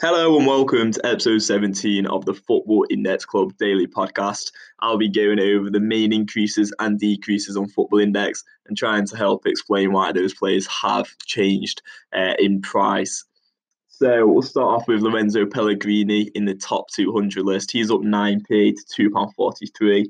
Hello and welcome to episode 17 of the Football Index Club daily podcast. I'll be going over the main increases and decreases on Football Index and trying to help explain why those players have changed uh, in price. So we'll start off with Lorenzo Pellegrini in the top 200 list. He's up 9p to £2.43.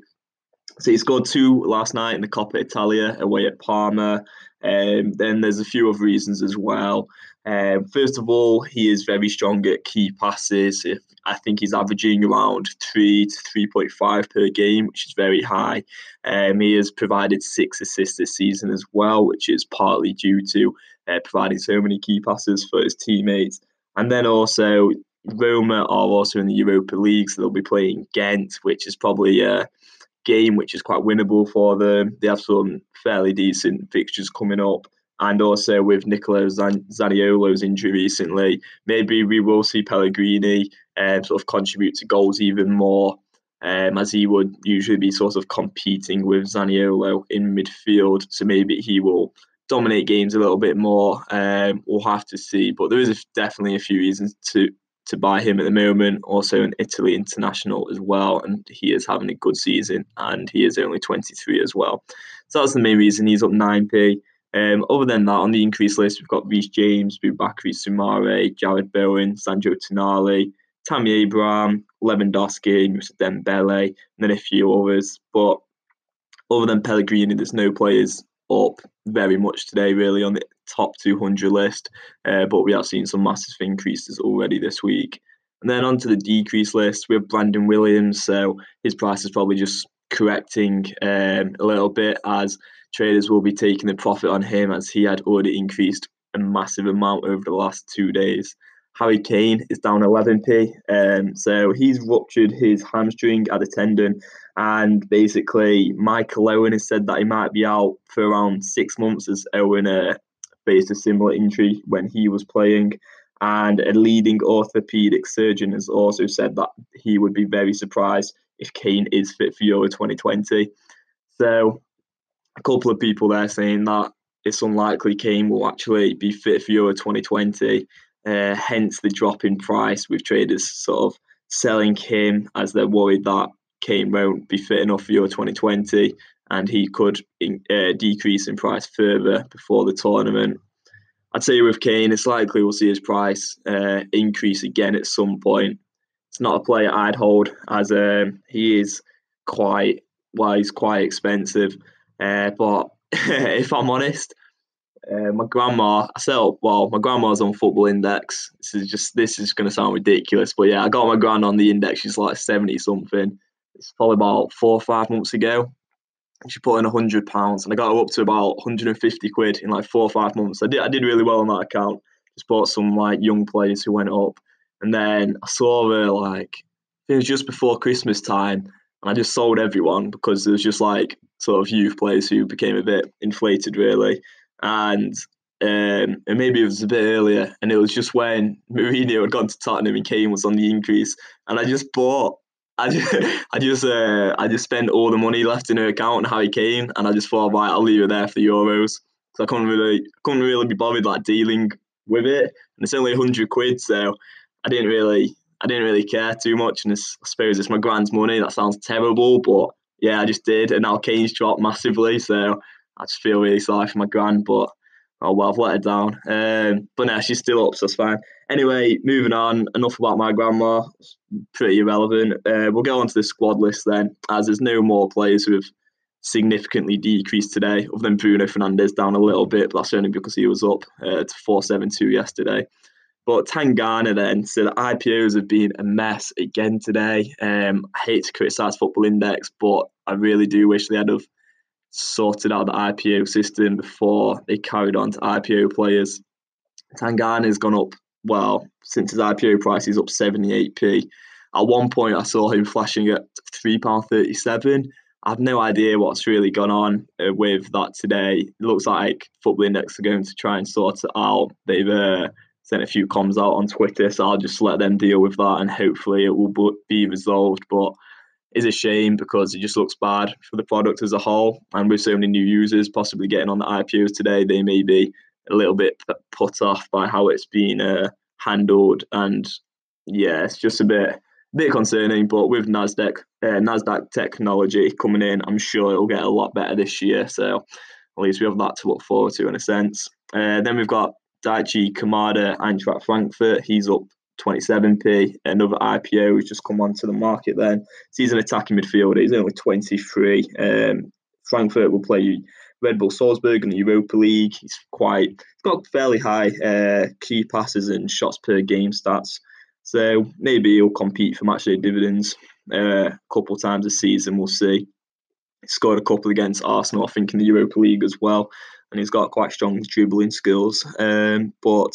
So he scored two last night in the Coppa Italia away at Parma. Um, then there's a few other reasons as well. Um, first of all, he is very strong at key passes. If, I think he's averaging around three to three point five per game, which is very high. Um, he has provided six assists this season as well, which is partly due to uh, providing so many key passes for his teammates. And then also, Roma are also in the Europa League, so they'll be playing Ghent, which is probably a game which is quite winnable for them. They have some fairly decent fixtures coming up. And also with Nicola Zan- Zaniolo's injury recently, maybe we will see Pellegrini um, sort of contribute to goals even more, um, as he would usually be sort of competing with Zaniolo in midfield. So maybe he will dominate games a little bit more. Um, we'll have to see, but there is definitely a few reasons to to buy him at the moment. Also an Italy international as well, and he is having a good season, and he is only 23 as well. So that's the main reason he's up 9p. Um, other than that, on the increase list, we've got Reece James, Boubakary Soumaré, Jarrod Bowen, Sandro Tonali, Tammy Abraham, Lewandowski, Moussa Dembele, and then a few others. But other than Pellegrini, there's no players up very much today, really, on the top 200 list. Uh, but we have seen some massive increases already this week. And then onto the decrease list, we have Brandon Williams. So his price is probably just correcting um, a little bit as traders will be taking the profit on him as he had already increased a massive amount over the last two days. Harry Kane is down 11p. Um, so he's ruptured his hamstring at the tendon. And basically, Michael Owen has said that he might be out for around six months as Owen uh, faced a similar injury when he was playing. And a leading orthopedic surgeon has also said that he would be very surprised if Kane is fit for Euro 2020. So a couple of people there saying that it's unlikely Kane will actually be fit for Euro 2020. Uh, hence the drop in price with traders sort of selling him as they're worried that Kane won't be fit enough for Euro 2020 and he could in, uh, decrease in price further before the tournament. I'd say with Kane, it's likely we'll see his price uh, increase again at some point. It's not a player I'd hold as um, he is quite well, he's quite expensive. Uh, but if I'm honest, uh, my grandma, I said, well, my grandma's on Football Index. This is just, this is going to sound ridiculous, but yeah, I got my grand on the index. She's like 70 something. It's probably about four or five months ago. She put in a hundred pounds, and I got her up to about 150 quid in like four or five months. I did, I did really well on that account. Just bought some like young players who went up, and then I saw her like it was just before Christmas time, and I just sold everyone because there was just like sort of youth players who became a bit inflated really, and um, and maybe it was a bit earlier, and it was just when Mourinho had gone to Tottenham and Kane was on the increase, and I just bought. I just, I just, uh, I just spent all the money left in her account on Harry Kane, and I just thought, right, I'll leave it there for the Euros. So I couldn't really, couldn't really be bothered like dealing with it, and it's only hundred quid, so I didn't really, I didn't really care too much. And I suppose it's my grand's money. That sounds terrible, but yeah, I just did, and now Kane's dropped massively, so I just feel really sorry for my grand, but oh well, I've let her down. Um, but now she's still up, so it's fine. Anyway, moving on. Enough about my grandma. It's pretty irrelevant. Uh, we'll go on to the squad list then, as there's no more players who have significantly decreased today, other than Bruno Fernandes down a little bit, but that's only because he was up uh, to 472 yesterday. But Tanganga then, so the IPOs have been a mess again today. Um, I hate to criticise Football Index, but I really do wish they had have sorted out the IPO system before they carried on to IPO players. Tanganga has gone up, well, since his IPO price, he's up 78p. At one point, I saw him flashing at £3.37. I have no idea what's really gone on uh, with that today. It looks like Football Index are going to try and sort it out. They've uh, sent a few comms out on Twitter, so I'll just let them deal with that and hopefully it will be resolved. But it's a shame because it just looks bad for the product as a whole. And with so many new users possibly getting on the IPOs today, they may be a little bit put off by how it's been uh, handled and yeah, it's just a bit bit concerning. But with Nasdaq uh, Nasdaq technology coming in, I'm sure it'll get a lot better this year. So at least we have that to look forward to in a sense. Uh, then we've got Daichi Kamada, Eintracht Frankfurt. He's up 27p. Another IPO who's just come onto the market then. So he's an attacking midfielder. He's only 23. Um, Frankfurt will play Red Bull Salzburg in the Europa League. He's quite he's got fairly high uh, key passes and shots per game stats. So maybe he'll compete for matchday dividends uh, a couple times a season. We'll see. Scored a couple against Arsenal, I think, in the Europa League as well, and he's got quite strong dribbling skills. Um, but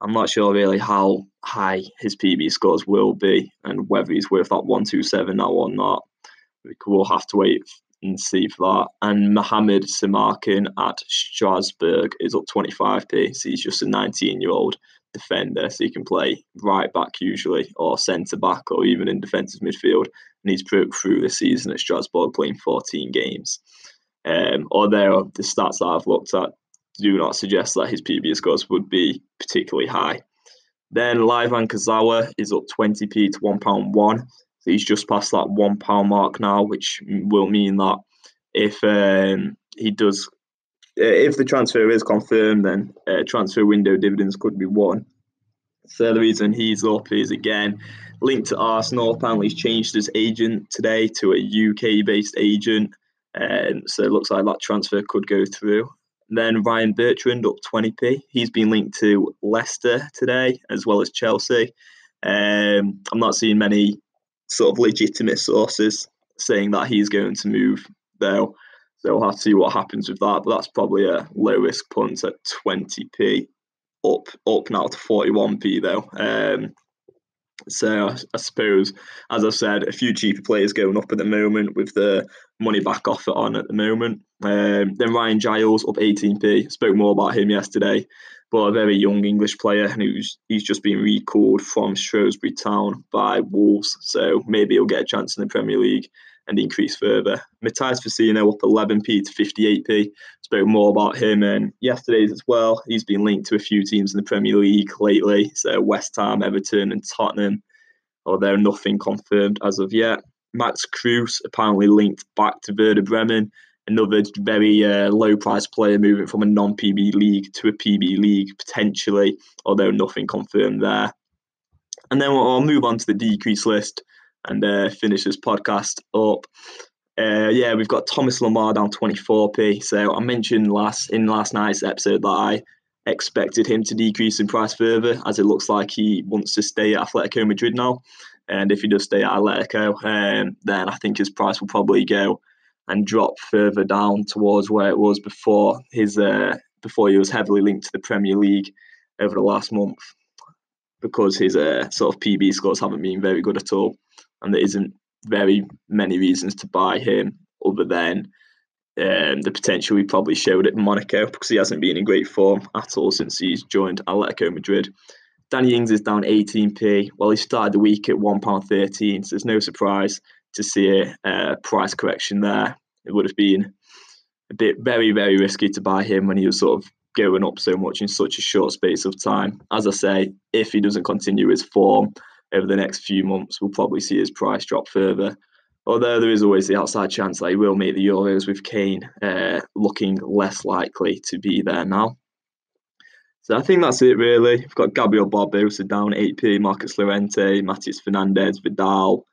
I'm not sure really how high his PB scores will be and whether he's worth that 127 now or not. We'll have to wait and see for that. And Mohamed Simakan at Strasbourg is up 25p. So he's just a 19 year old defender. So he can play right back usually, or centre back, or even in defensive midfield. And he's broke through the season at Strasbourg playing 14 games. Um, although the stats that I've looked at do not suggest that his PB scores would be particularly high. Then Layvin Kurzawa is up 20p to £1.1 So he's just past that one pound mark now, which will mean that if um, he does, uh, if the transfer is confirmed, then uh, transfer window dividends could be won. So the reason he's up is again linked to Arsenal. Apparently, he's changed his agent today to a UK-based agent, and so it looks like that transfer could go through. Then Ryan Bertrand up 20p. He's been linked to Leicester today as well as Chelsea. Um, I'm not seeing many sort of legitimate sources saying that he's going to move there. So we'll have to see what happens with that. But that's probably a low risk punt at 20p, up up now to 41p though. Um, so I, suppose, as I said, a few cheaper players going up at the moment with the money back offer on at the moment. Um, then Ryan Giles up 18p. Spoke more about him yesterday but a very young English player who's he's just been recalled from Shrewsbury Town by Wolves, so maybe he'll get a chance in the Premier League and increase further. Matías Vecino up 11p to 58p. Spoke more about him and yesterday's as well. He's been linked to a few teams in the Premier League lately, so West Ham, Everton, and Tottenham. Although nothing confirmed as of yet. Max Kruse apparently linked back to Werder Bremen another very uh, low price player moving from a non PB league to a PB league potentially, although nothing confirmed there. And then I'll move on to the decrease list and uh, finish this podcast up. Uh, yeah, we've got Thomas Lemar down 24p. So I mentioned last in last night's episode that I expected him to decrease in price further, as it looks like he wants to stay at Atletico Madrid now. And if he does stay at Atletico, um, then I think his price will probably go and drop further down towards where it was before his uh, before he was heavily linked to the Premier League over the last month because his uh, sort of PB scores haven't been very good at all, and there isn't very many reasons to buy him other than um, the potential he probably showed at Monaco because he hasn't been in great form at all since he's joined Atletico Madrid. Danny Ings is down 18p. Well, he started the week at £1.13, so there's no surprise to see a, a price correction there. It would have been a bit very, very risky to buy him when he was sort of going up so much in such a short space of time. As I say, if he doesn't continue his form over the next few months, we'll probably see his price drop further. Although there is always the outside chance that he will make the Euros with Kane uh, looking less likely to be there now. So I think that's it really. We've got Gabriel Barbosa down 8p, Marcos Llorente, Matias Fernandez, Vidal,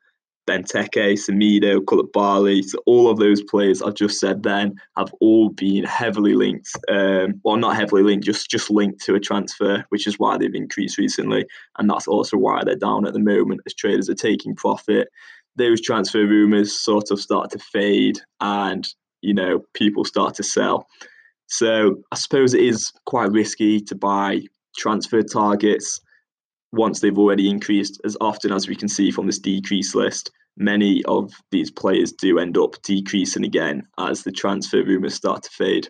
Benteke, Semedo, Koulibaly, so all of those players I've just said then have all been heavily linked, um, well, not heavily linked, just just linked to a transfer, which is why they've increased recently, and that's also why they're down at the moment as traders are taking profit. Those transfer rumours sort of start to fade, and you know people start to sell. So I suppose it is quite risky to buy transfer targets once they've already increased, as often as we can see from this decrease list, many of these players do end up decreasing again as the transfer rumours start to fade.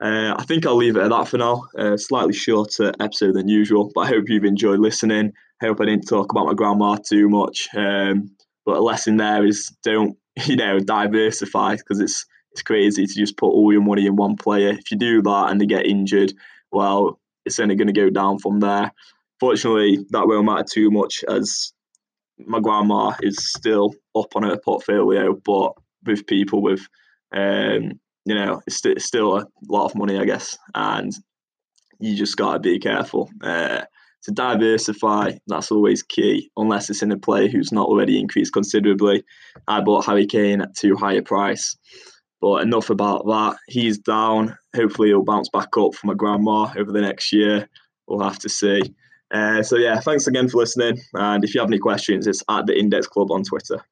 Uh, I think I'll leave it at that for now. Uh, slightly shorter episode than usual, but I hope you've enjoyed listening. I hope I didn't talk about my grandma too much. Um, but a lesson there is don't you know diversify because it's it's crazy to just put all your money in one player. If you do that and they get injured, well, it's only going to go down from there. Fortunately, that won't matter too much as my grandma is still up on her portfolio, but with people with, um, you know, it's, st- it's still a lot of money, I guess, and you just got to be careful. Uh, to diversify, that's always key, unless it's in a player who's not already increased considerably. I bought Harry Kane at too high a price. But enough about that. He's down. Hopefully, he'll bounce back up for my grandma over the next year. We'll have to see. Uh, so, yeah, thanks again for listening. And if you have any questions, it's at the Index Club on Twitter.